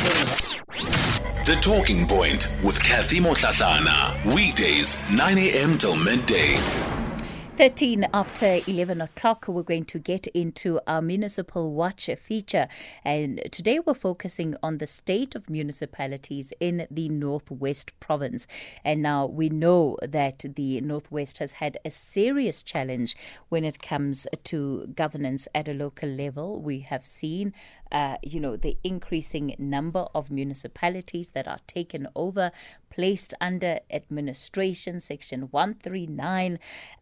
The Talking Point with Kathy Motlatlana. Weekdays, 9 a.m. till midday. 13 after 11 o'clock, we're going to get into our Municipal Watch feature. And today we're focusing on the state of municipalities in the Northwest Province. And now we know that the Northwest has had a serious challenge when it comes to governance at a local level. We have seen uh, you know, the increasing number of municipalities that are taken over, placed under administration, Section 139,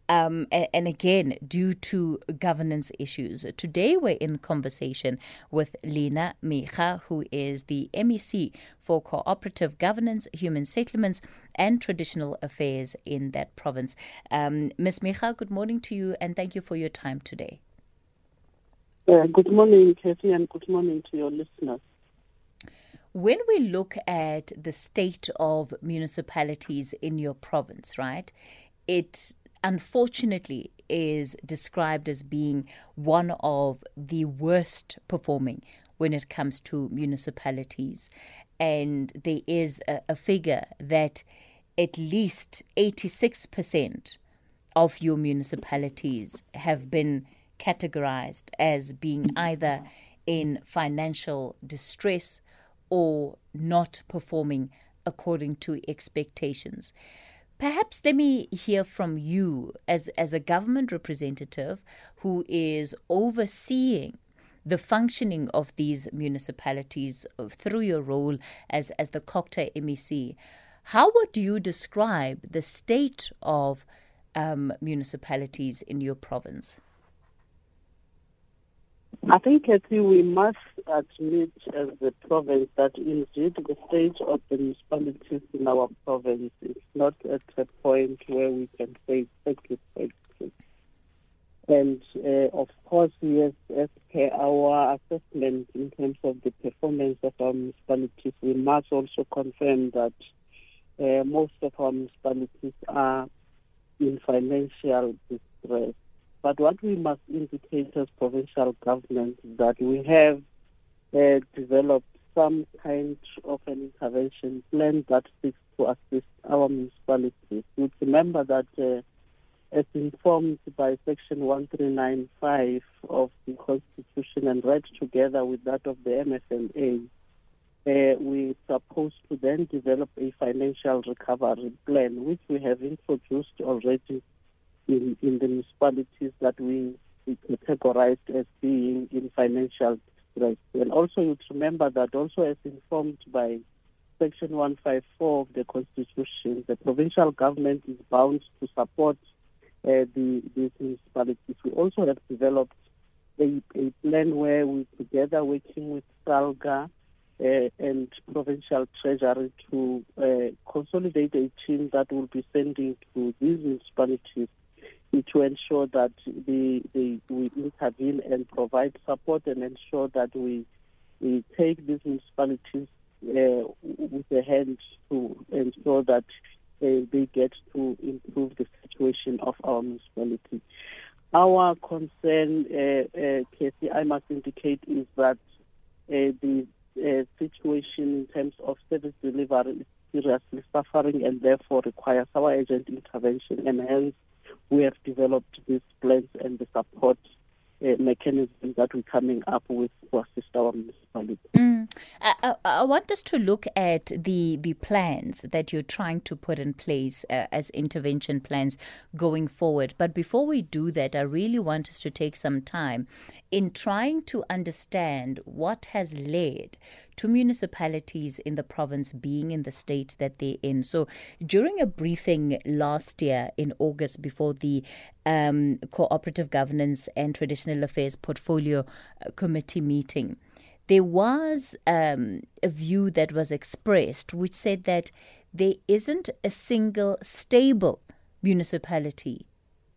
um, and, again, due to governance issues. Today, we're in conversation with Lenah Miga, who is the MEC for Cooperative Governance, Human Settlements, and Traditional Affairs in that province. Um, Ms. Miga, good morning to you, and thank you for your time today. Uh, good morning, Kathy, and good morning to your listeners. When we look at the state of municipalities in your province, right, it unfortunately is described as being one of the worst performing when it comes to municipalities. And there is a, a figure that at least 86% of your municipalities have been categorized as being either in financial distress or not performing according to expectations. Perhaps let me hear from you as, as a government representative who is overseeing the functioning of these municipalities through your role as, as the COGTA MEC. How would you describe the state of um, municipalities in your province? I think, Kathy, we must admit as the province that indeed the state of the municipalities in our province is not at a point where we can say satisfactory. And uh, of course, yes, as per our assessment in terms of the performance of our municipalities, we must also confirm that uh, most of our municipalities are in financial distress. But what we must indicate as provincial government is that we have uh, developed some kind of an intervention plan that seeks to assist our municipalities. We remember that uh, as informed by Section 1395 of the Constitution and read together with that of the MFMA, uh, we're supposed to then develop a financial recovery plan, which we have introduced already in, in the municipalities that we, categorized as being in financial distress. And also you remember that also as informed by Section 154 of the Constitution, the provincial government is bound to support uh, the, these municipalities. We also have developed a, a plan where we together working with SALGA uh, and provincial treasury to uh, consolidate a team that will be sending to these municipalities to ensure that the, the, we intervene and provide support and ensure that we, we take these municipalities uh, with a hand to ensure that uh, they get to improve the situation of our municipality. Our concern, uh, uh, Casey, I must indicate, is that uh, the uh, situation in terms of service delivery is seriously suffering and therefore requires our urgent intervention and hence we have developed these plans and the support uh, mechanism that we're coming up with to assist our municipalities. Mm. I, I, want us to look at the the plans that you're trying to put in place uh, as intervention plans going forward. But before we do that, I really want us to take some time in trying to understand what has led to municipalities in the province being in the state that they're in. So, during a briefing last year in August before the um, Cooperative Governance and Traditional Affairs Portfolio uh, Committee meeting, there was um, a view that was expressed which said that there isn't a single stable municipality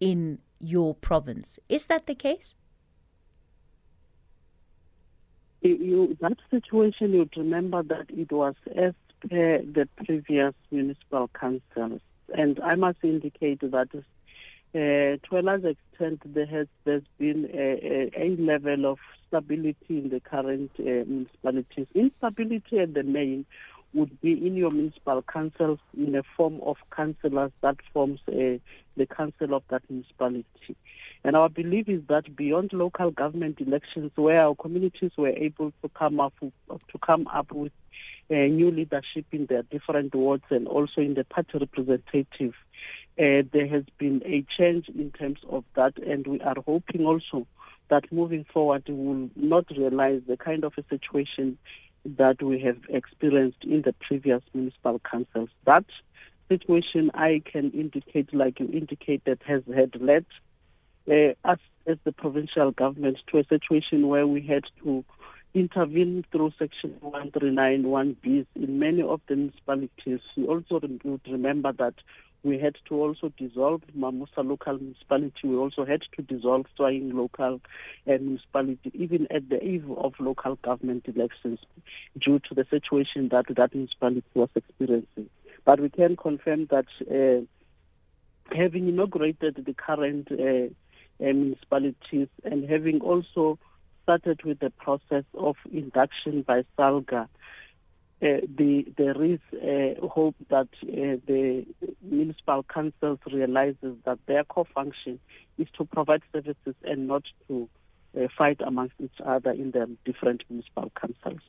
in your province. Is that the case? You, that situation, you'd remember that it was as per the previous municipal councils. And I must indicate that Uh, to a large extent, there has there's been a, a, a level of stability in the current uh, municipalities. Instability at the main would be in your municipal councils in a form of councillors that forms uh, the council of that municipality. And our belief is that beyond local government elections, where our communities were able to come up to come up with uh, new leadership in their different wards and also in the party representative, uh, there has been a change in terms of that, and we are hoping also that moving forward we will not realize the kind of a situation that we have experienced in the previous municipal councils. That situation I can indicate, like you indicated, has had led uh, us as the provincial government to a situation where we had to intervene through Section 1391B in many of the municipalities. We also remember that we had to also dissolve Mamusa local municipality. We also had to dissolve Tswaing local uh, municipality, even at the eve of local government elections, due to the situation that that municipality was experiencing. But we can confirm that uh, having inaugurated the current uh municipalities and having also started with the process of induction by SALGA, uh, the, there is hope that uh, the municipal councils realizes that their core function is to provide services and not to uh, fight amongst each other in the different municipal councils.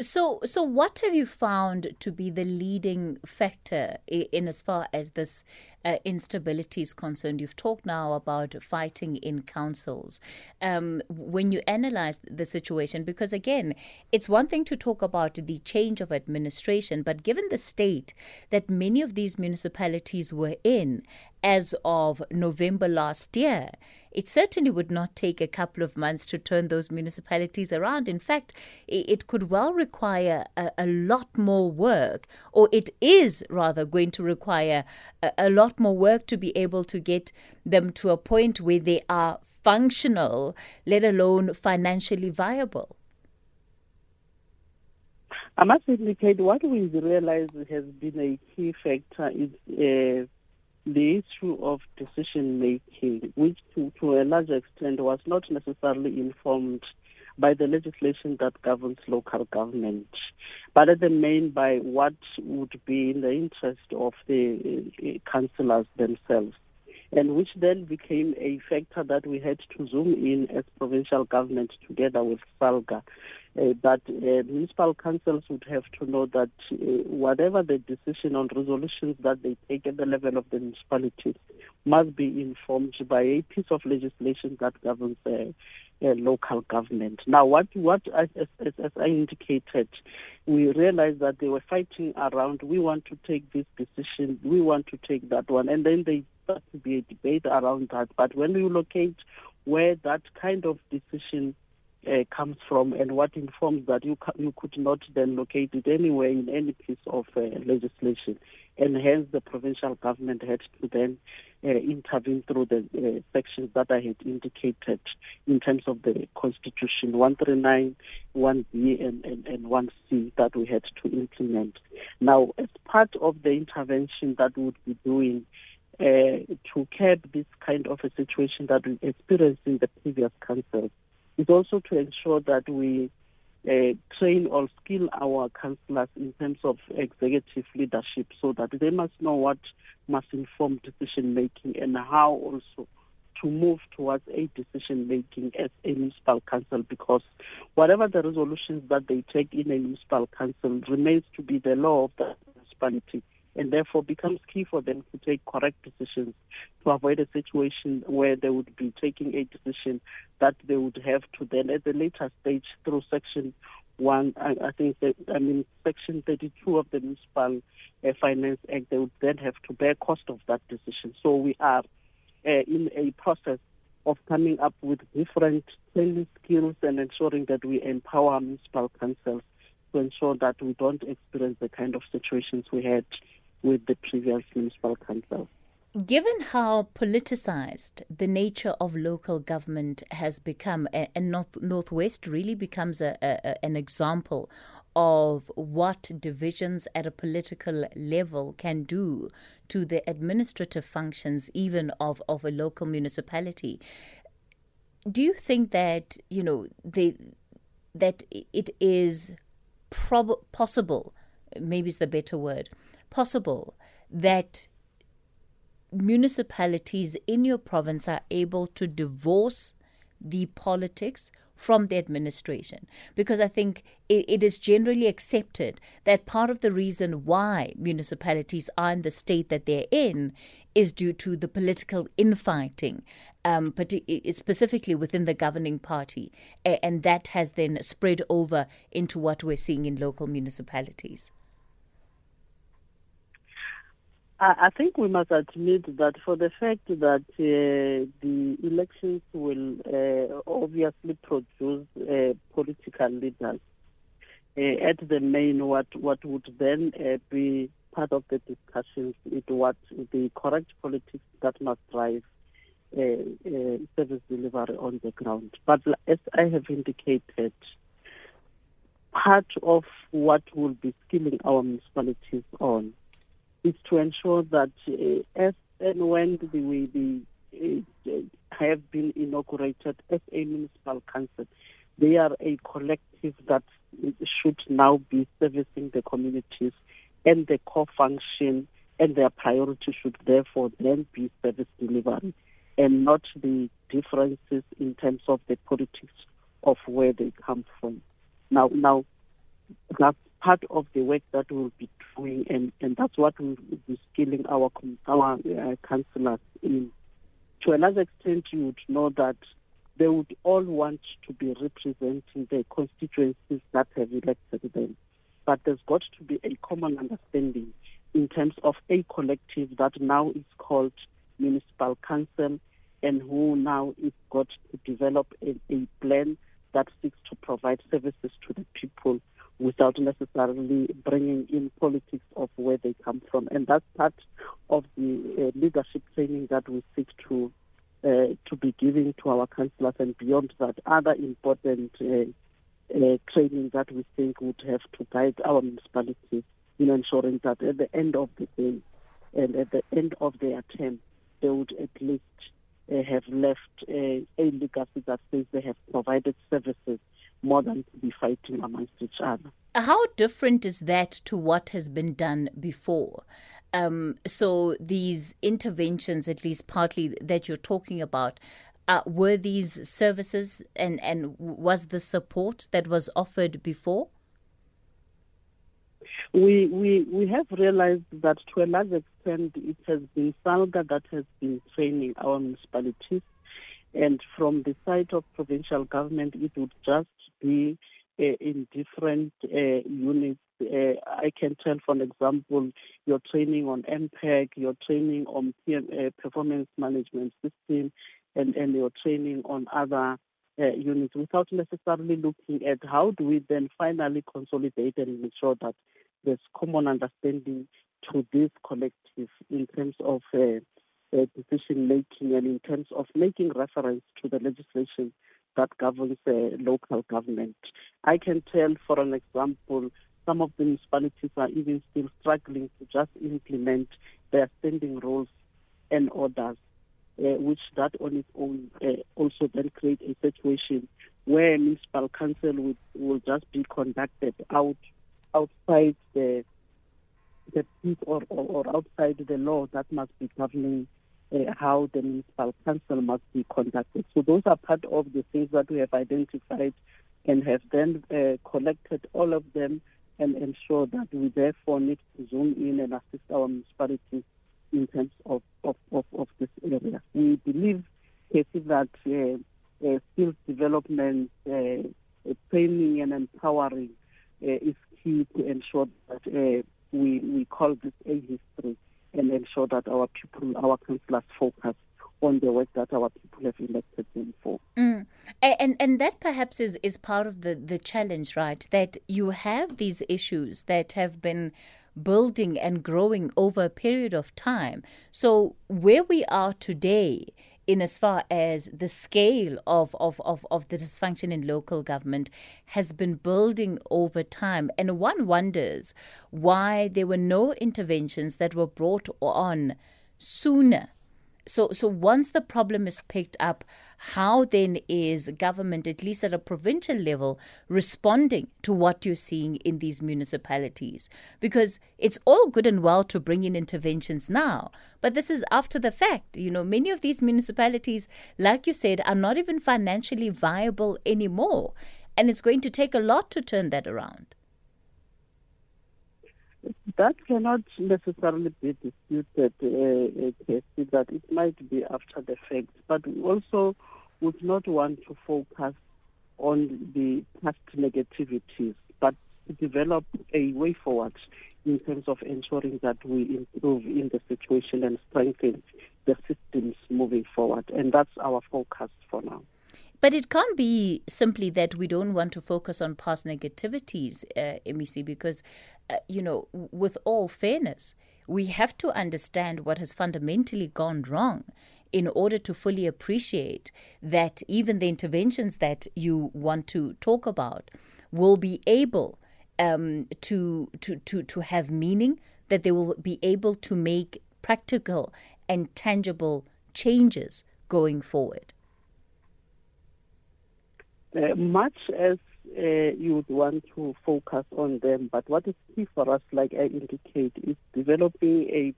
So, so what have you found to be the leading factor in as far as this uh, instability is concerned? You've talked now about fighting in councils. Um, when you analyze the situation, because again, it's one thing to talk about the change of administration, but given the state that many of these municipalities were in as of November last year, it certainly would not take a couple of months to turn those municipalities around. In fact, it could well require a, a lot more work, or it is rather going to require a, a lot more work to be able to get them to a point where they are functional, let alone financially viable. I must indicate what we realize has been a key factor is uh, the issue of decision making, which to, to a large extent was not necessarily informed by the legislation that governs local government, but at the main by what would be in the interest of the uh, councillors themselves. And which then became a factor that we had to zoom in as provincial government together with SALGA uh, that uh, municipal councils would have to know that uh, whatever the decision on resolutions that they take at the level of the municipalities must be informed by a piece of legislation that governs uh, local government. Now, what what as, as, as I indicated, we realized that they were fighting around. We want to take this decision. We want to take that one, and then they start to be a debate around that. But when you locate where that kind of decision uh, comes from and what informs that you you could not then locate it anywhere in any piece of uh, legislation and hence the provincial government had to then uh, intervene through the uh, sections that I had indicated in terms of the constitution 139 1b and, and, and 1c that we had to implement. Now as part of the intervention that we would be doing uh, to curb this kind of a situation that we experienced in the previous councils is also to ensure that we uh, train or skill our councillors in terms of executive leadership so that they must know what must inform decision making and how also to move towards a decision making as a municipal council because whatever the resolutions that they take in a municipal council remains to be the law of the municipality and therefore becomes key for them to take correct decisions to avoid a situation where they would be taking a decision that they would have to then at the later stage through section one I, think that, I mean section 32 of the municipal uh, finance act they would then have to bear cost of that decision. So we are uh, in a process of coming up with different training skills and ensuring that we empower municipal councils to ensure that we don't experience the kind of situations we had with the previous municipal council. Given how politicized the nature of local government has become, and North, Northwest really becomes a, a, an example of what divisions at a political level can do to the administrative functions, even of, of a local municipality. Do you think that, you know, they, that it is prob- possible, maybe is the better word, possible that municipalities in your province are able to divorce the politics from the administration because I think it, it is generally accepted that part of the reason why municipalities are in the state that they're in is due to the political infighting, um, specifically within the governing party, and that has then spread over into what we're seeing in local municipalities. I think we must admit that for the fact that uh, the elections will uh, obviously produce uh, political leaders, uh, at the main, what what would then uh, be part of the discussions is what the correct politics that must drive uh, service delivery on the ground. But as I have indicated, part of what will be skilling our municipalities on is to ensure that uh, as and when the, we the, uh, have been inaugurated as a municipal council, they are a collective that should now be servicing the communities and the core function and their priority should therefore then be service delivery and not the differences in terms of the politics of where they come from. Now, now that's part of the work that we'll be and, and that's what we'll be skilling our our uh, councillors in. To a large extent, you would know that they would all want to be representing the constituencies that have elected them. But there's got to be a common understanding in terms of a collective that now is called municipal council and who now is got to develop a, a plan that seeks to provide services to the people without necessarily bringing in politics of where they come from. And that's part of the uh, leadership training that we seek to uh, to be giving to our councillors and beyond that, other important uh, uh, training that we think would have to guide our municipalities in ensuring that at the end of the day and at the end of their term, they would at least uh, have left uh, a legacy that says they have provided services more than to be fighting amongst each other. How different is that to what has been done before? Um, so these interventions, at least partly that you're talking about, uh, were these services and, and was the support that was offered before? We, we, we have realized that to a large extent it has been SALGA that has been training our municipalities and from the side of provincial government it would just be uh, in different uh, units. Uh, I can tell, for example, your training on MPAC, your training on PM, performance management system, and, and your training on other units without necessarily looking at how do we then finally consolidate and ensure that there's common understanding to this collective in terms of uh, uh, decision making and in terms of making reference to the legislation that governs uh, local government. I can tell, for an example, some of the municipalities are even still struggling to just implement their standing rules and orders, uh, which that on its own uh, also then create a situation where municipal council would, will just be conducted out outside the the or, or, or outside the law that must be governing uh, how the municipal council must be conducted. So those are part of the things that we have identified and have then uh, collected all of them and ensure that we therefore need to zoom in and assist our municipalities in terms of, of, of, of this area. We believe, Casey, that uh, uh, skills development, uh, training and empowering uh, is key to ensure that uh, we, we call this a history and ensure that our people, our councillors focus on the work that our people have elected them for. Mm. And and that perhaps is, is part of the, the challenge, right? That you have these issues that have been building and growing over a period of time. So where we are today in as far as the scale of, of, of, of the dysfunction in local government has been building over time. And one wonders why there were no interventions that were brought on sooner so, so once the problem is picked up, how then is government, at least at a provincial level, responding to what you're seeing in these municipalities? Because it's all good and well to bring in interventions now, but this is after the fact. You know, many of these municipalities, like you said, are not even financially viable anymore, and it's going to take a lot to turn that around. That cannot necessarily be disputed, uh, uh that it might be after the fact, but we also would not want to focus on the past negativities, but develop a way forward in terms of ensuring that we improve in the situation and strengthen the systems moving forward. And that's our focus for now. But it can't be simply that we don't want to focus on past negativities, uh, MEC, because, you know, with all fairness, we have to understand what has fundamentally gone wrong in order to fully appreciate that even the interventions that you want to talk about will be able um, to, to, to, to have meaning, that they will be able to make practical and tangible changes going forward. Uh, much as uh, you would want to focus on them, but what is key for us, like I indicate, is developing a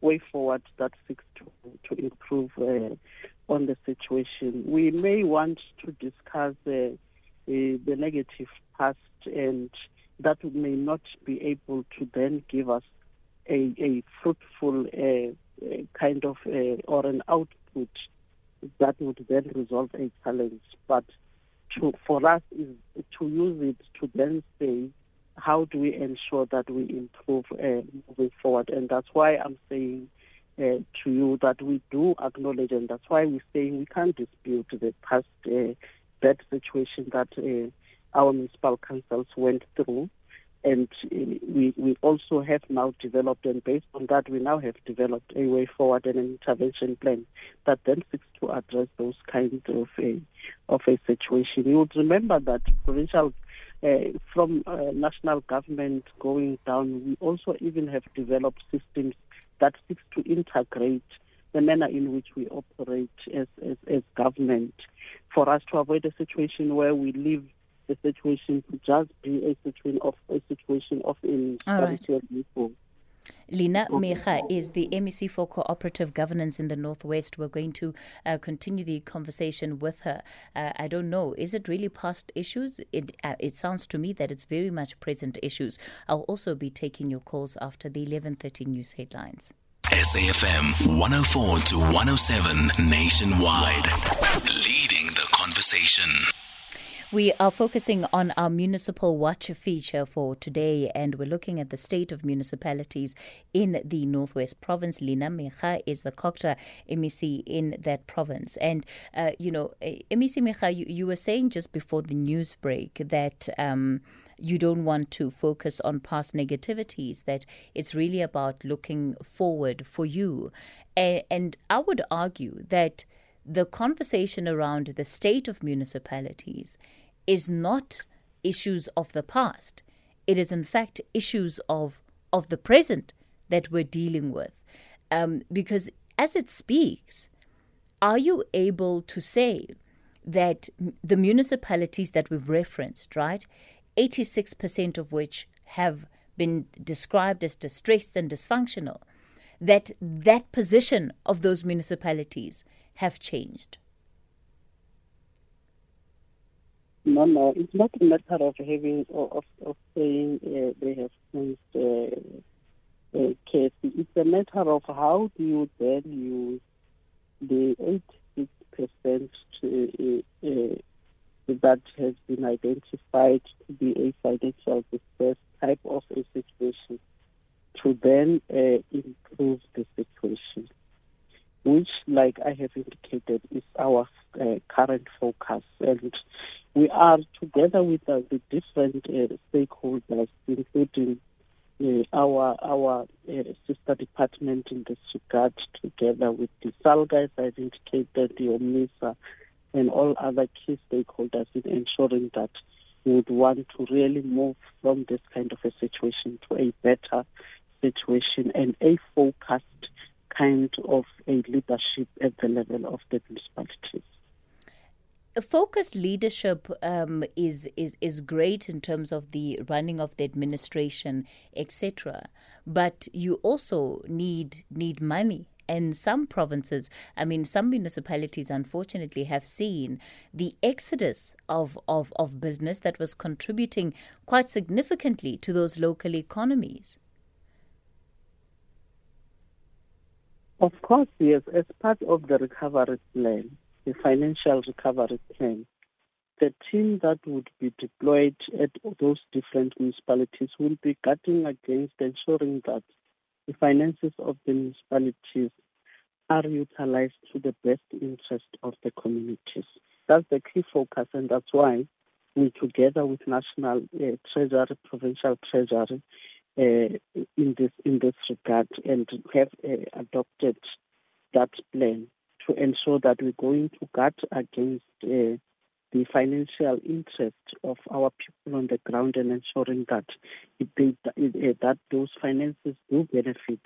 way forward that seeks to, to improve uh, on the situation. We may want to discuss uh, the negative past, and that may not be able to then give us a, a fruitful uh, kind of uh, or an output that would then resolve a challenge. But to, for us is to use it to then say, how do we ensure that we improve uh, moving forward? And that's why I'm saying uh, to you that we do acknowledge, and that's why we're saying we can't dispute the past uh, bad situation that uh, our municipal councils went through and uh, we, we also have now developed, and based on that, we now have developed a way forward and an intervention plan that then seeks to address those kinds of a, of a situation. You would remember that provincial, uh, from uh, national government going down, we also even have developed systems that seeks to integrate the manner in which we operate as, as, as government for us to avoid a situation where we live the situation to just be a situation of a situation of instability right. Lenah Miga is the MEC for Cooperative Governance in the Northwest. We're going to uh, continue the conversation with her. Uh, I don't know, is it really past issues? It, uh, it sounds to me that it's very much present issues. I'll also be taking your calls after the 11:30 news headlines. SAFM 104 to 107 nationwide, leading the conversation. We are focusing on our municipal watch feature for today, and we're looking at the state of municipalities in the Northwest Province. Lenah Miga is the COGTA MEC in that province. And, uh, you know, MEC Miga, you, you, were saying just before the news break that. Um, you don't want to focus on past negativities, that it's really about looking forward for you. And, and I would argue that the conversation around the state of municipalities is not issues of the past. It is, in fact, issues of, of the present that we're dealing with. Um, because as it speaks, are you able to say that the municipalities that we've referenced, right, 86% of which have been described as distressed and dysfunctional, that that position of those municipalities have changed? No, no, it's not a matter of having of of saying uh, they have changed uh, uh, case. It's a matter of how do you then use the eighty six percent uh, uh, that has been identified to be a financial distress type of a situation to then uh, improve the situation, which, like I have indicated, is our current focus. And we are together with uh, the different uh, stakeholders, including uh, our our uh, sister department in this regard, together with the SALGA, as I've indicated, the OMNISA, and all other key stakeholders in ensuring that we would want to really move from this kind of a situation to a better situation and a focused kind of a leadership at the level of the municipalities focused leadership um, is is is great in terms of the running of the administration, etc. But you also need need money. And some provinces, I mean, some municipalities, unfortunately, have seen the exodus of, of, of business that was contributing quite significantly to those local economies. Of course, yes. As part of the recovery plan, the financial recovery plan, the team that would be deployed at those different municipalities will be guarding against ensuring that the finances of the municipalities are utilized to the best interest of the communities. That's the key focus, and that's why we, together with national uh, treasury, provincial treasury, uh, in this in this regard, and have uh, adopted that plan to ensure that we're going to guard against uh, the financial interest of our people on the ground and ensuring that they, that those finances do benefit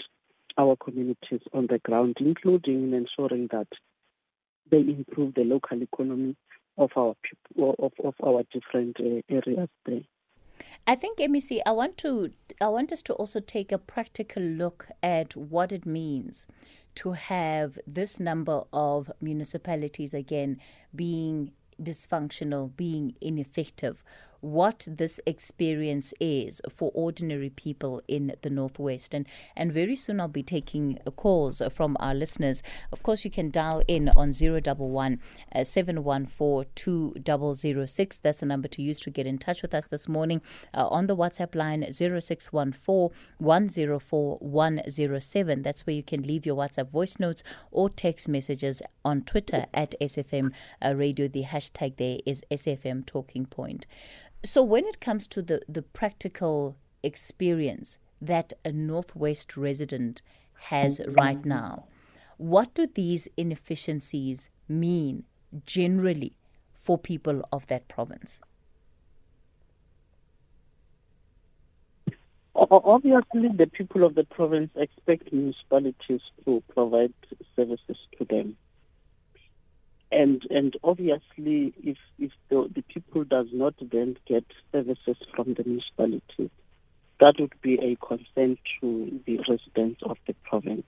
our communities on the ground, including in ensuring that they improve the local economy of our people of, of our different uh, areas there. I think MEC, I want to I want us to also take a practical look at what it means to have this number of municipalities again being dysfunctional, being ineffective what this experience is for ordinary people in the Northwest. And, and very soon I'll be taking calls from our listeners. Of course, you can dial in on 011 uh, 714 2006. That's the number to use to get in touch with us this morning. Uh, on the WhatsApp line 0614 104 107. That's where you can leave your WhatsApp voice notes or text messages on Twitter at SFM uh, Radio. The hashtag there is SFM Talking Point. So, when it comes to the, the practical experience that a Northwest resident has mm-hmm. right now, what do these inefficiencies mean generally for people of that province? Obviously, the people of the province expect municipalities to provide services to them and and obviously if if the, the people does not then get services from the municipality that would be a concern to the residents of the province.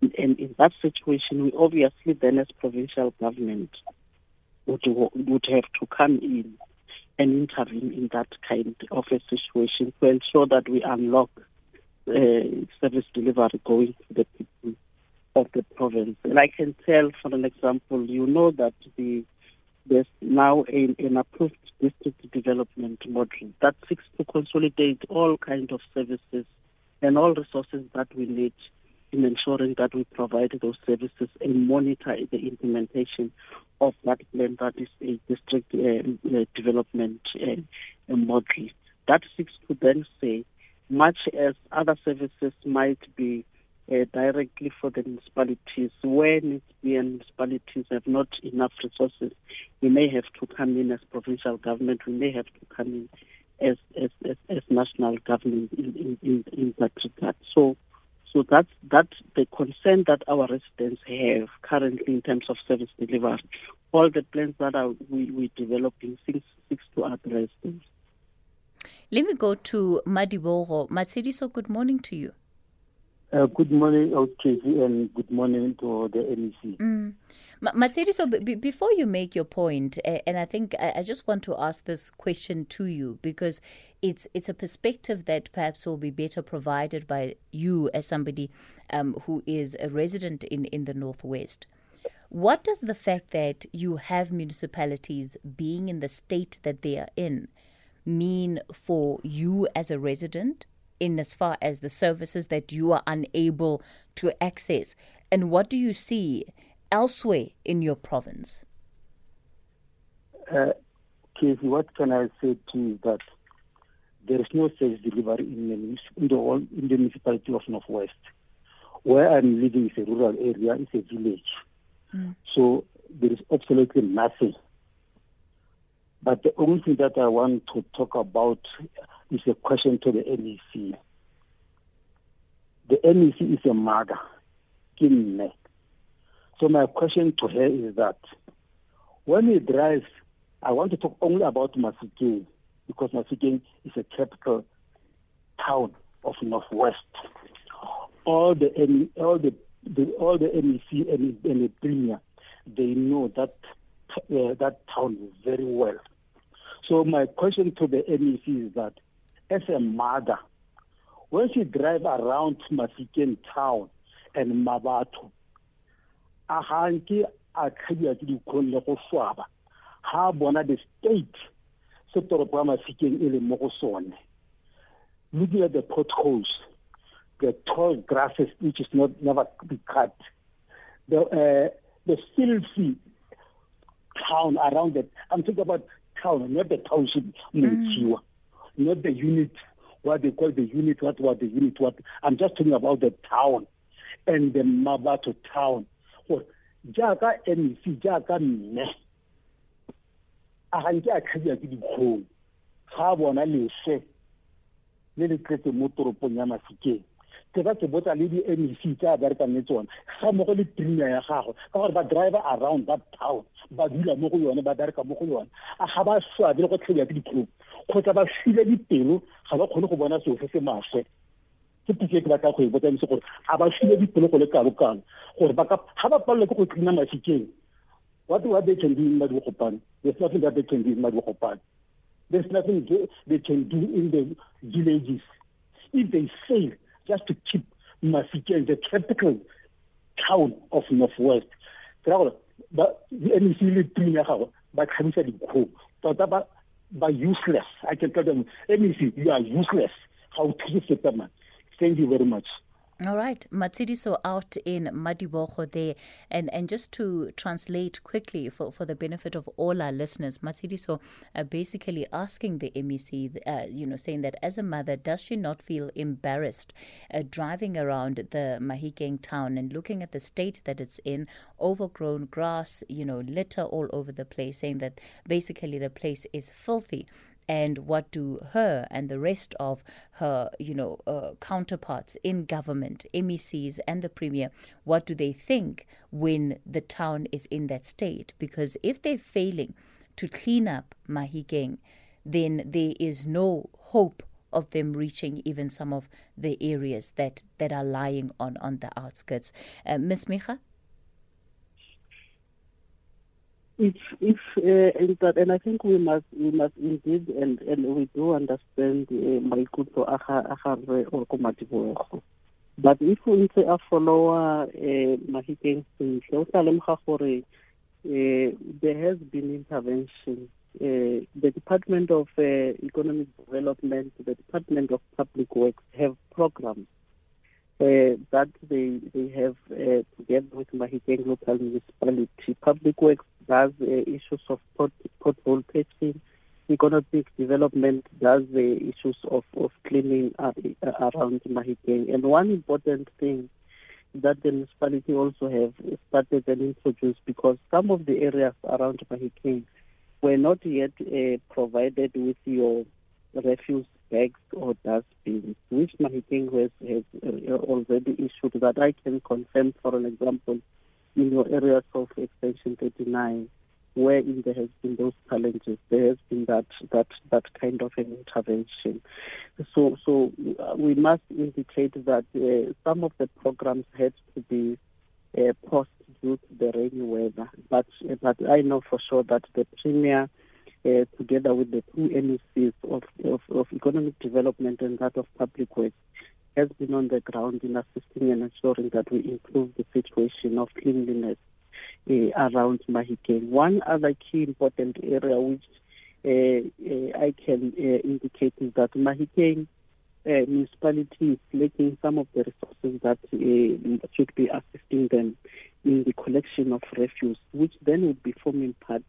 And in that situation we obviously then as provincial government would would have to come in and intervene in that kind of a situation to ensure that we unlock uh, service delivery going to the people of the province. And I can tell, for an example, you know that the there's now an approved district development model that seeks to consolidate all kinds of services and all resources that we need in ensuring that we provide those services and monitor the implementation of that plan that is a district uh, uh, development uh, model. That seeks to then say, much as other services might be uh, directly for the municipalities. Where municipalities have not enough resources, we may have to come in as provincial government, we may have to come in as as, as, as national government in, in, in, that regard. So so that's that's the concern that our residents have currently in terms of service delivery. All the plans that are we we developing seeks, seeks to address this. Let me go to Madibogo. Matsediso, good morning to you. Uh, good morning, OKG, and good morning to the MEC. Mm. Matsedi, so b- before you make your uh, and I think I, I, just want to ask this question to you because it's it's a perspective that perhaps will be better provided by you as somebody um, who is a resident in, in the Northwest. What does the fact that you have municipalities being in the state that they are in mean for you as a resident? In as far as the services that you are unable to access? And what do you see elsewhere in your province? Uh, Casey, what can I say to you that there is no service delivery in the, in the, whole, in the municipality of Northwest. Where I'm living is a rural area, it's a village. Mm. So there is absolutely nothing. But the only thing that I want to talk about is a question to the NEC. The NEC is a mother, Kimme. So my question to her is that when he drives, I want to talk only about Mafikeng because Mafikeng is a capital town of Northwest. All the all the, the all the NEC and, and the premier, they know that uh, that town very well. So my question to the NEC is that, as a mother, when she drive around Mafikeng town and Mmabatho, a hanke a kgadia ke dikgong le go swaba ha bona the state se toropo ya mafikeng e leng mo go sone at the potholes the tall grasses which is not never be cut the uh, the filthy town around it i'm talking about town not the township mm. Not the unit what they call the unit what what the unit what i'm just talking about the town and the Mmabatho town. Gore jaaka mec jaaka mme a ganke a kgadia ke dikgong ga a bona leswe le le tletse mo toropong ya mafikeng. Ke ba ke botsa le di-mec tse a berekang le tsone ga mmogo le premier ya gagwe ka gore ba driver around that town ba dula mo go yone ba bereka mo go yone a ga ba swabe le go tlhediwa ke dikgong kgotsa ba dipelo ga ba kgone go bona se maswe. Ke pitse ke batla go e botsa gore a ba file dipelo go le gore ga ba ke go tlina what what they can do in there's nothing that they can do in there's nothing they can do in the villages. If they fail just to keep Mafikeng the capital town of Northwest ke ra gore ba NEC le team ya gago ba tlhabisa tota ba ba useless. I can tell them NEC you are useless. How to sepe man Thank you very much. All right, Matsidiso out in Madibogo there. And and just to translate quickly for, for the benefit of all our listeners, Matsidiso uh, basically asking the MEC, uh, you know, saying that as a mother, does she not feel embarrassed uh, driving around the Mahikeng town and looking at the state that it's in, overgrown grass, you know, litter all over the place, saying that basically the place is filthy and what do her and the rest of her, you know, uh, counterparts in government, MECs and the premier, what do they think when the town is in that state? Because if they're failing to clean up Mahikeng, then there is no hope of them reaching even some of the areas that, that are lying on, on the outskirts. Uh, Ms. Miga? If if uh, in that and I think we must we must indeed and and we do understand uh, maikutlo a ga or but if we ntse a followa uh, mahikeng uh, there has been intervention uh, the Department of uh, Economic Development, the Department of Public Works have programs that they they have uh, together with Mahikeng local municipality. Public Works does uh, issues of pot, pothole patching. Economic development does the issues of, of cleaning uh, around Mahikeng. And one important thing that the municipality also have started and introduced because some of the areas around Mahikeng were not yet uh, provided with your refuse bags or dustbins, which Mahikeng has, has uh, already issued that I can confirm, for an example, in your areas of extension 39 wherein there has been those challenges, there has been that that that kind of an intervention. So so uh, we must indicate that uh, some of the programs had to be uh, paused due to the rainy weather. But but I know for sure that the premier. Uh, together with the two MECs of, of, of economic development and that of public works, has been on the ground in assisting and ensuring that we improve the situation of cleanliness uh, around Mahikeng. One other key important area which uh, uh, I can uh, indicate is that Mahikeng uh, municipality is lacking some of the resources that should be assisting them in the collection of refuse, which then would be forming part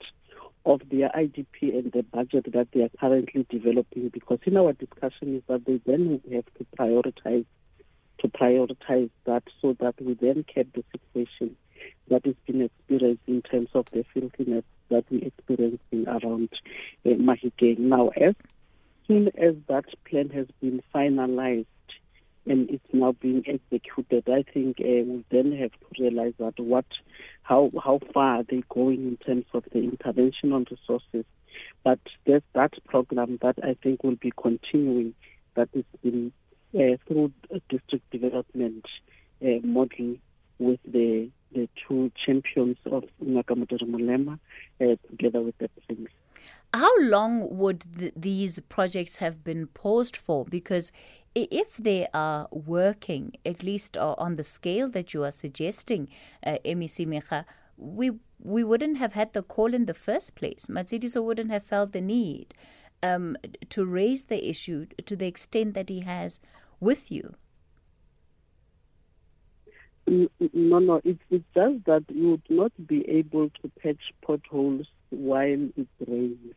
of their IDP and the budget that they are currently developing because in our discussion is that they then have to prioritize to prioritize that so that we then cap the situation that is being experienced in terms of the filthiness that we're experiencing around uh. Now, as soon as that plan has been finalized and it's now being executed, I think uh, we then have to realize that what, how how far are they going in terms of the intervention on resources. But there's that program that I think will be continuing that is in uh, through district development uh, model with the the two champions of Ngaka Modiri Molema uh, together with the things. How long would th- these projects have been paused for? Because if they are working, at least on the scale that you are suggesting, uh, MEC Miga, we we wouldn't have had the call in the first place. Matshidiso wouldn't have felt the need um, to raise the issue to the extent that he has with you? No, no, it's just that you would not be able to patch potholes while it rains.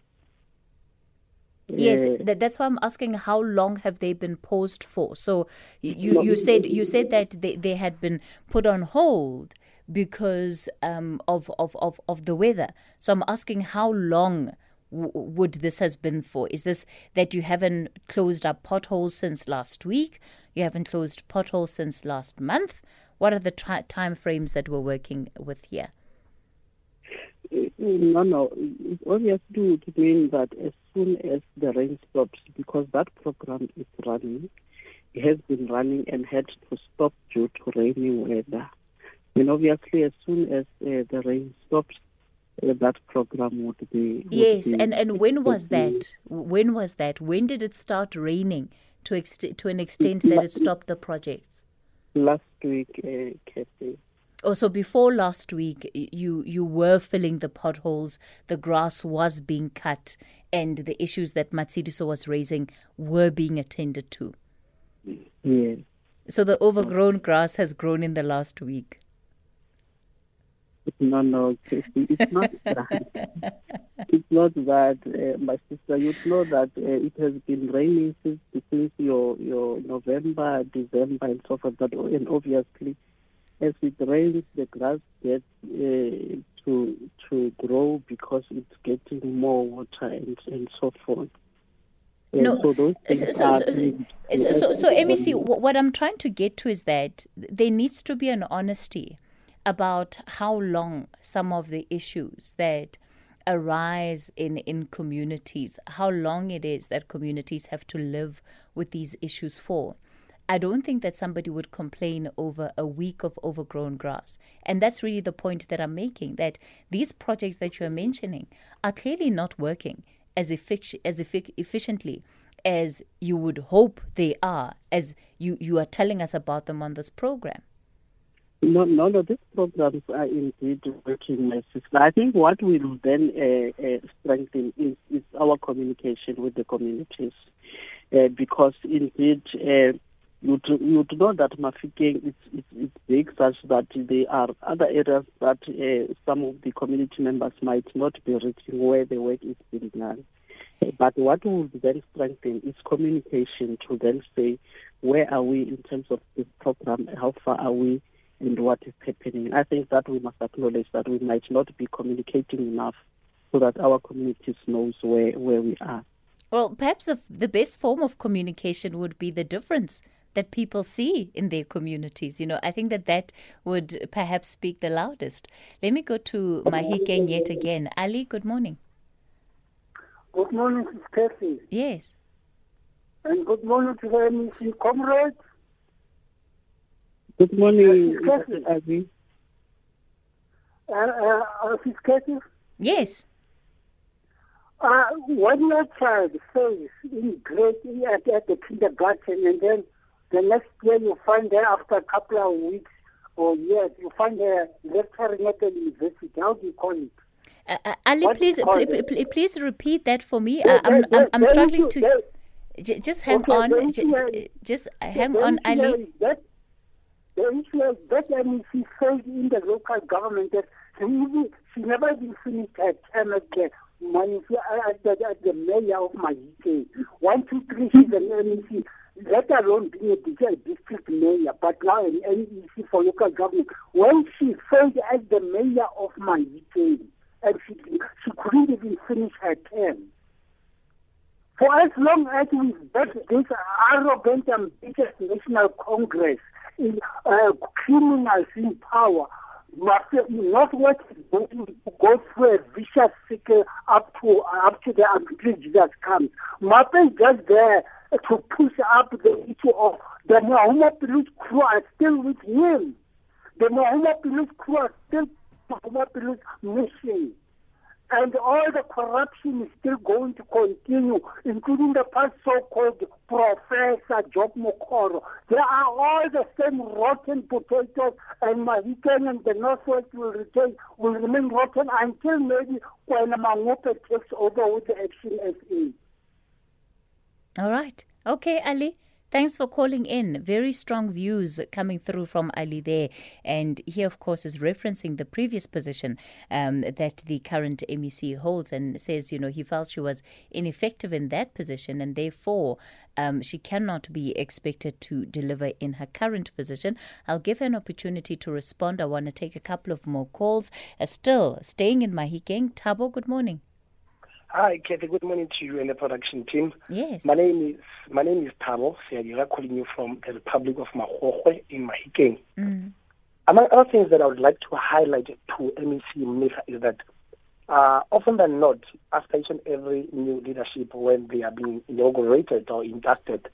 Yes, that, that's why I'm asking how long have they been paused for? So you, you said you said that they, they had been put on hold because um, of, of, of, of the weather. So I'm asking how long would this has been for? Is this that you haven't closed up potholes since last week? You haven't closed potholes since last month? What are the tri- time frames that we're working with here? No, no. It obviously would mean that as soon as the rain stops, because that program is running, it has been running and had to stop due to rainy weather. And obviously, as soon as uh, the rain stops, uh, that program would be. Would yes, be, and, and when was that? When was that? When did it start raining to ex- to an extent that it stopped the projects? Last week, uh, Kathy. Oh, so before last week, you you were filling the potholes, the grass was being cut, and the issues that Matshidiso was raising were being attended to. Yes. So the overgrown grass has grown in the last week. No, no, it's not that. it's not that, uh, my sister. You know that uh, it has been raining since, since your your November, December, and so forth. That and obviously, as it rains, the grass gets uh, to to grow because it's getting more water and and so forth. No, so, so, so, so, so, so, MEC, what I'm trying to get to is that there needs to be an honesty about how long some of the issues that arise in, in communities, how long it is that communities have to live with these issues for. I don't think that somebody would complain over a week of overgrown grass. And that's really the point that I'm making that these projects that you're mentioning are clearly not working as, effic- as effic- efficiently as you would hope they are, as you, you are telling us about them on this program. No, none of these programs are indeed working, sister. I think what will then uh, uh, strengthen is, is, our communication with the communities, uh, because indeed you do, you do know that Mafikeng is, is, is big, such that there are other areas that uh, some of the community members might not be reaching where the work is being done. But what will then strengthen is communication to then say where are we in terms of this program, how far are we and what is happening. I think that we must acknowledge that we might not be communicating enough so that our communities knows where, where we are. Well, perhaps the best form of communication would be the difference that people see in their communities. You know, I think that that would perhaps speak the loudest. Let me go to Mahikeng yet again. Ali, good morning. Good morning, Kathy. Yes. And good morning to the MEC comrades. Good morning, Abby. Uh, uh, Kathy? Yes. Uh, when your child fails in grade at, at the kindergarten and then the next year you find her after a couple of weeks or years, you find her lecturing at the university. How do you call it? Uh, uh, Ali, please, pl- pl- please repeat that for me. Uh, I'm, I'm, I'm struggling to. Just hang okay, on. Just, just hang on, Ali. That, the issue is that MEC failed in the local government that she, even, she never even finished her term at the as the, the mayor of Mahikeng. One, two, three, she's an MEC, let alone being a district mayor, but now an MEC for local government. When she failed as the mayor of Mahikeng, and she, she couldn't even finish her term. For as long as we've got this arrogant, and ambitious National Congress, in, uh, criminals in power, Northwest is going to go through a vicious cycle up to up to the until Jesus comes. Maape is just there to push up the issue of the Mahumapelo's crew are still with him. The Mahumapelo's crew are still Mahumapelo's mission and all the corruption is still going to continue, including the past so-called Professor Job Mokgoro. They are all the same rotten potatoes, and Mahikeng and the Northwest will retain, will remain rotten until maybe when Mangope takes over with the Action. All right. Okay, Ali. Thanks for calling in. Very strong views coming through from Ali there. And he, of course, is referencing the previous position um, that the current MEC holds and says, you know, he felt she was ineffective in that position and therefore um, she cannot be expected to deliver in her current position. I'll give her an opportunity to respond. I want to take a couple of more calls. Uh, still staying in Mahikeng. Tabo, good morning. Hi, Kathy. Good morning to you and the production team. Yes. My name is my name is Tabo Siadira, calling you from the Republic of Mahokwe in Mahikeng. Mm. Among other things that I would like to highlight to MEC MIFA is that uh, often than not, after each and every new leadership, when they are being inaugurated or inducted,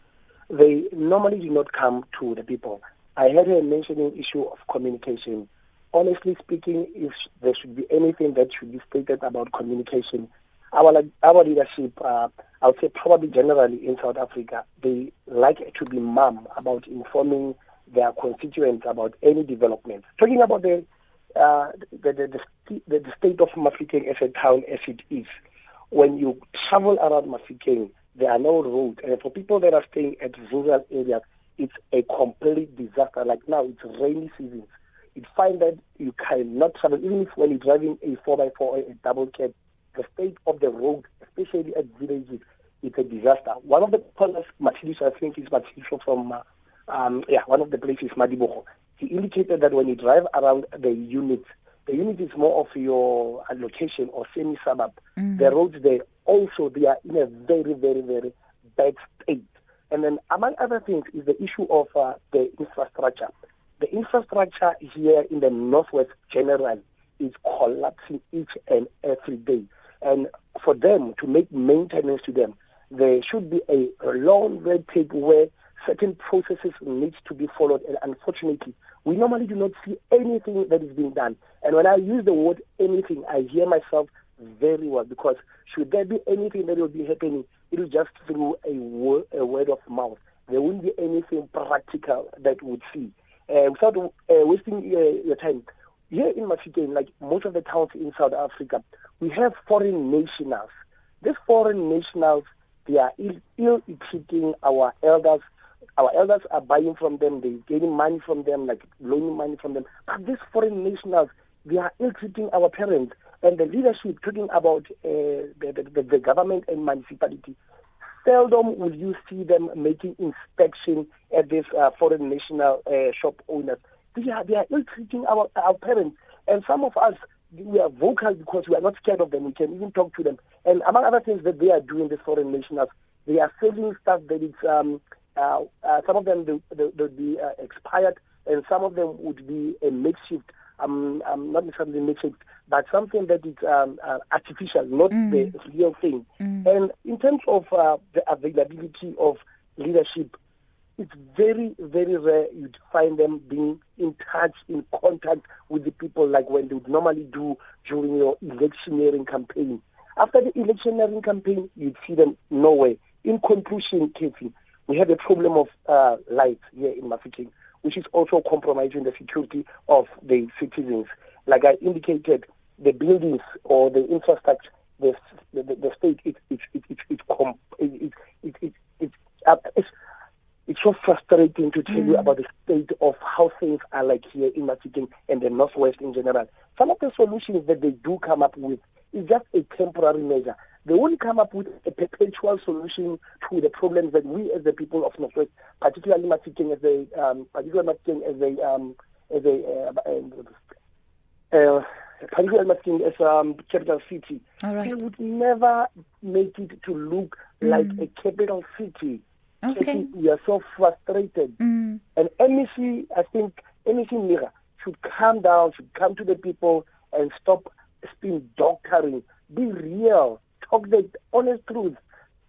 they normally do not come to the people. I heard her mentioning issue of communication. Honestly speaking, if there should be anything that should be stated about communication, our our leadership, uh, I would say probably generally in South Africa, they like to be mum about informing their constituents about any development. Talking about the uh, the, the, the, the, state of Mafikeng as a town as it is, when you travel around Mafikeng, there are no roads. And for people that are staying at rural areas, it's a complete disaster. Like now, it's rainy season. You find that you cannot travel, even if when you're driving a 4x4 or a double cab, the state of the road, especially at villages, it's a disaster. One of the callers, Matshidiso, I think is Matshidiso from, uh, um, yeah, one of the places, Madibogo, he indicated that when you drive around the units, the unit is more of your location or semi-suburb. Mm. The roads there also, they are in a very, very, very bad state. And then among other things is the issue of uh, the infrastructure. The infrastructure here in the Northwest generally is collapsing each and every day. And for them to make maintenance to them, there should be a, a long red tape where certain processes need to be followed. And unfortunately, we normally do not see anything that is being done. And when I use the word anything, I hear myself very well because should there be anything that will be happening, it is just through a word, a word of mouth. There won't be anything practical that would see. Uh, without uh, wasting uh, your time, here in Mafikeng, like most of the towns in South Africa, we have foreign nationals. These foreign nationals, they are ill, ill treating our elders. Our elders are buying from them, they're getting money from them, like loaning money from them. But these foreign nationals, they are ill treating our parents. And the leadership talking about uh, the, the, the government and municipality, seldom will you see them making inspection at these uh, foreign national uh, shop owners. They are, they are ill treating our, our parents. And some of us, we are vocal because we are not scared of them. We can even talk to them. And among other things that they are doing, the foreign nationals, they are selling stuff that is, um, uh, uh, some of them they, be uh, expired, and some of them would be a makeshift, um, um, not necessarily makeshift, but something that is um, uh, artificial, not Mm. the real thing. Mm. And in terms of uh, the availability of leadership, it's very, very rare you'd find them being in touch, in contact with the people like when they would normally do during your electioneering campaign. After the electioneering campaign, you'd see them nowhere. In conclusion, Katie, we have a problem of uh, light here in Mafeking, which is also compromising the security of the citizens. Like I indicated, the buildings or the infrastructure, the the, the state, it, it, it, it, it, it, it, it, it, it, uh, it's, it's so frustrating to tell mm. you about the state of how things are like here in Mafikeng and the Northwest in general. Some of the solutions that they do come up with is just a temporary measure. They won't come up with a perpetual solution to the problems that we as the people of Northwest, particularly Mafikeng as a, um, particularly Mafikeng as a, um, as a, uh, uh, particularly Mafikeng as a um, capital city, All right. they would never make it to look mm. like a capital city Okay. We are so frustrated. Mm. And MEC, I think MEC Miga should calm down, should come to the people and stop spin doctoring. Be real. Talk the honest truth.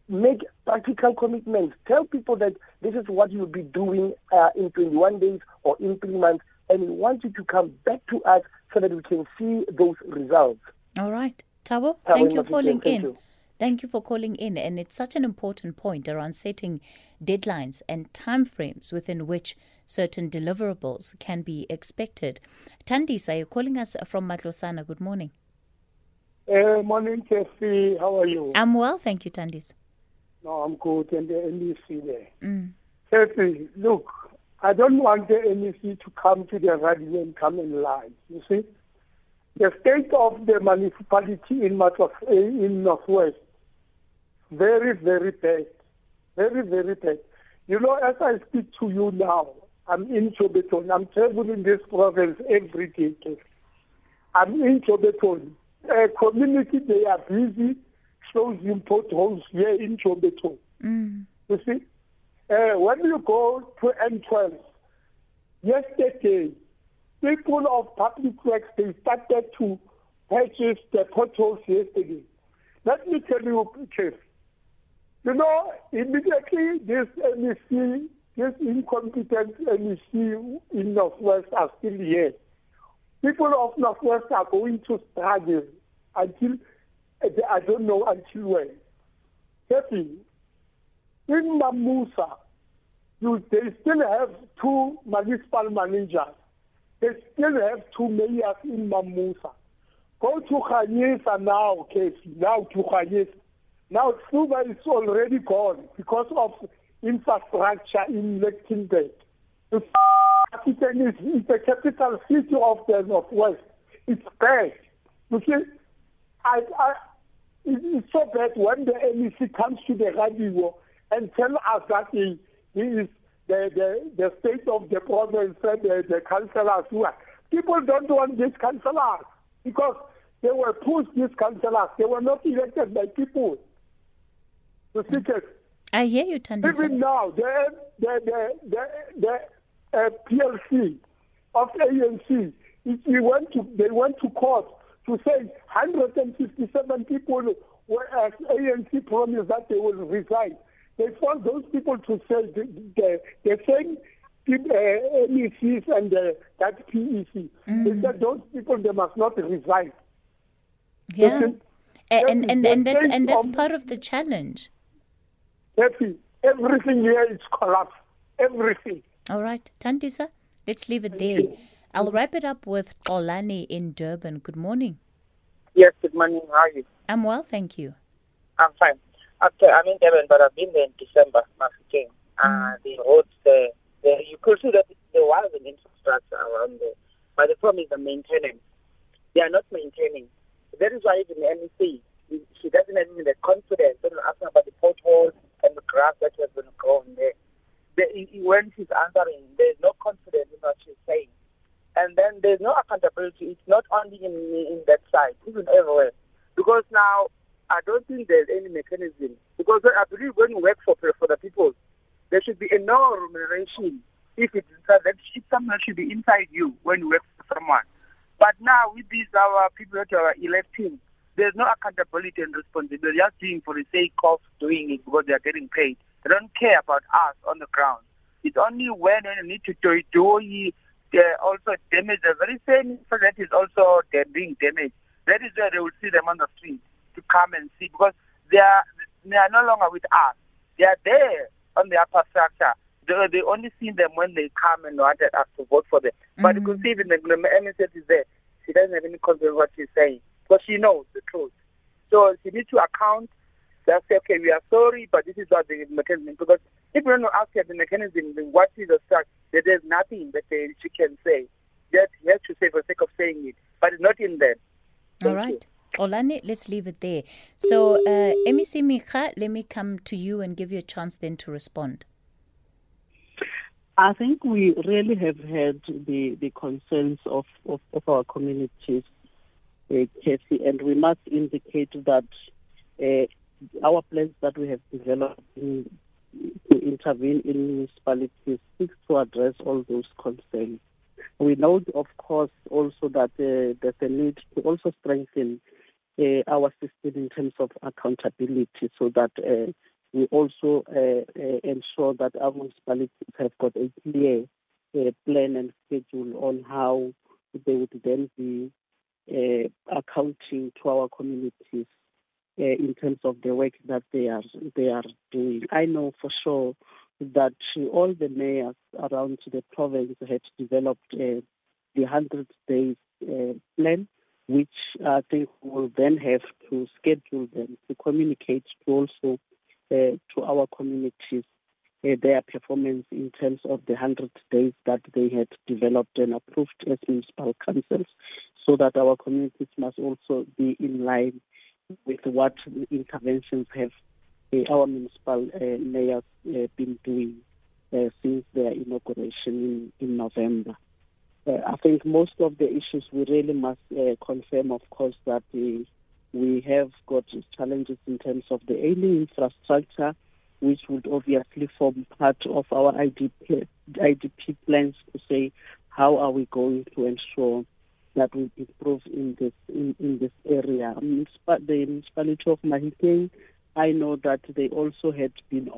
Make practical commitments. Tell people that this is what you'll be doing uh, in 21 days or in three months. And we want you to come back to us so that we can see those results. All right. Tabo, thank you for calling in. Thank you for calling in. And it's such an important point around setting deadlines and timeframes within which certain deliverables can be expected. Tandisa, you're calling us from Matlosana. Good morning. Uh, morning, Kathy. How are you? I'm well, thank you, Tandis. No, I'm good. And the MEC there. Mm. Look, I don't want the MEC to come to the radio and come and lie. You see? The state of the municipality in, Matlos, in Northwest very, very bad. Very, very bad. You know, as I speak to you now, I'm in Jouberton. I'm traveling this province every day. I'm in Jouberton. A community, they are busy closing potholes here in Jouberton. Mm. You see? Uh, when you go to N12, yesterday, people of public works, they started to purchase the potholes yesterday. Let me tell you, Chief, you know, immediately this MEC, this incompetent MEC in Northwest are still here. People of Northwest are going to struggle until, I don't know until when. Happy. In Mamusa, you, they still have two municipal managers. They still have two mayors in Mamusa. Go to Ganyesa now, Casey, now to Ganyesa. Now, Cuba is already gone because of infrastructure in Lichtenburg. The African is, is the capital city of the Northwest. It's bad. You see, I, I, it's so bad when the MEC comes to the radio and tell us that he, he is the, the, the state of the province and the, the councillors who are. People don't want these councillors because they were pushed, these councillors. They were not elected by people the. I hear you, Tandisa. Even now, the, the, the, the, the uh, PEC of ANC, it, went to, they went to court to say 157 people were, as ANC promised that they will resign. They forced those people to say the, the, the same uh, MECs and uh, that PEC. Mm. They said those people, they must not resign. Yeah. And, and, and, and, that's, and that's part of the challenge happy. Everything here is collapsed. Everything. All right. Tandisa, let's leave it there. I'll wrap it up with Olani in Durban. Good morning. Yes, good morning. How are you? I'm well, thank you. I'm fine. Okay, I'm in Durban, but I've been there in December, Mafikeng. Uh, mm. the roads, the, the, you could see that there was an infrastructure around there. But the problem is the maintenance. They are not maintaining. That is why even the MEC, she doesn't have even the confidence. When you ask about the potholes, and the grass that has been grown there. The, when she's answering, there's no confidence in what she's saying. And then there's no accountability. It's not only in, in that side, even everywhere. Because now, I don't think there's any mechanism. Because I believe when you work for, for the people, there should be a no remuneration if it's inside that someone should be inside you when you work for someone. But now with these our people that are electing, there's no accountability and responsibility. They're just doing for the sake of doing it because they're getting paid. They don't care about us on the ground. It's only when you need to do it, do they also damage the very same So that is also being damaged. That is where they will see them on the street to come and see because they are they are no longer with us. They are there on the upper structure. They, they only see them when they come and wanted us to vote for them. Mm-hmm. But you can see even the, the MSF is there. She doesn't have any concern what she's saying because she knows the truth. So she needs to account, just say, okay, we are sorry, but this is what the mechanism, because If you want to ask her the mechanism, what is the structure, there's nothing that they, she can say. Just he has to say for the sake of saying it, but it's not in there. All right. Olane, let's leave it there. So, uh, MEC Miga, let me come to you and give you a chance then to respond. I think we really have had the, the concerns of, of, of our communities, uh, and we must indicate that uh, our plans that we have developed in, to intervene in municipalities seeks to address all those concerns. We know, of course, also that uh, there's a need to also strengthen uh, our system in terms of accountability so that uh, we also uh, uh, ensure that our municipalities have got a clear uh, plan and schedule on how they would then be accounting to our communities in terms of the work that they are they are doing. I know for sure that all the mayors around the province have developed uh, the 100 days uh, plan, which I think will then have to schedule them to communicate to also uh, to our communities uh, their performance in terms of the 100 days that they had developed and approved as municipal councils, so that our communities must also be in line with what interventions have uh, our municipal uh, mayors uh, been doing uh, since their inauguration in, in November. I think most of the issues we really must confirm, of course, that we have got challenges in terms of the ailing infrastructure, which would obviously form part of our IDP, IDP plans to say how are we going to ensure that we improve in this in, in this area. The municipality of Mahikeng, I know that they also had been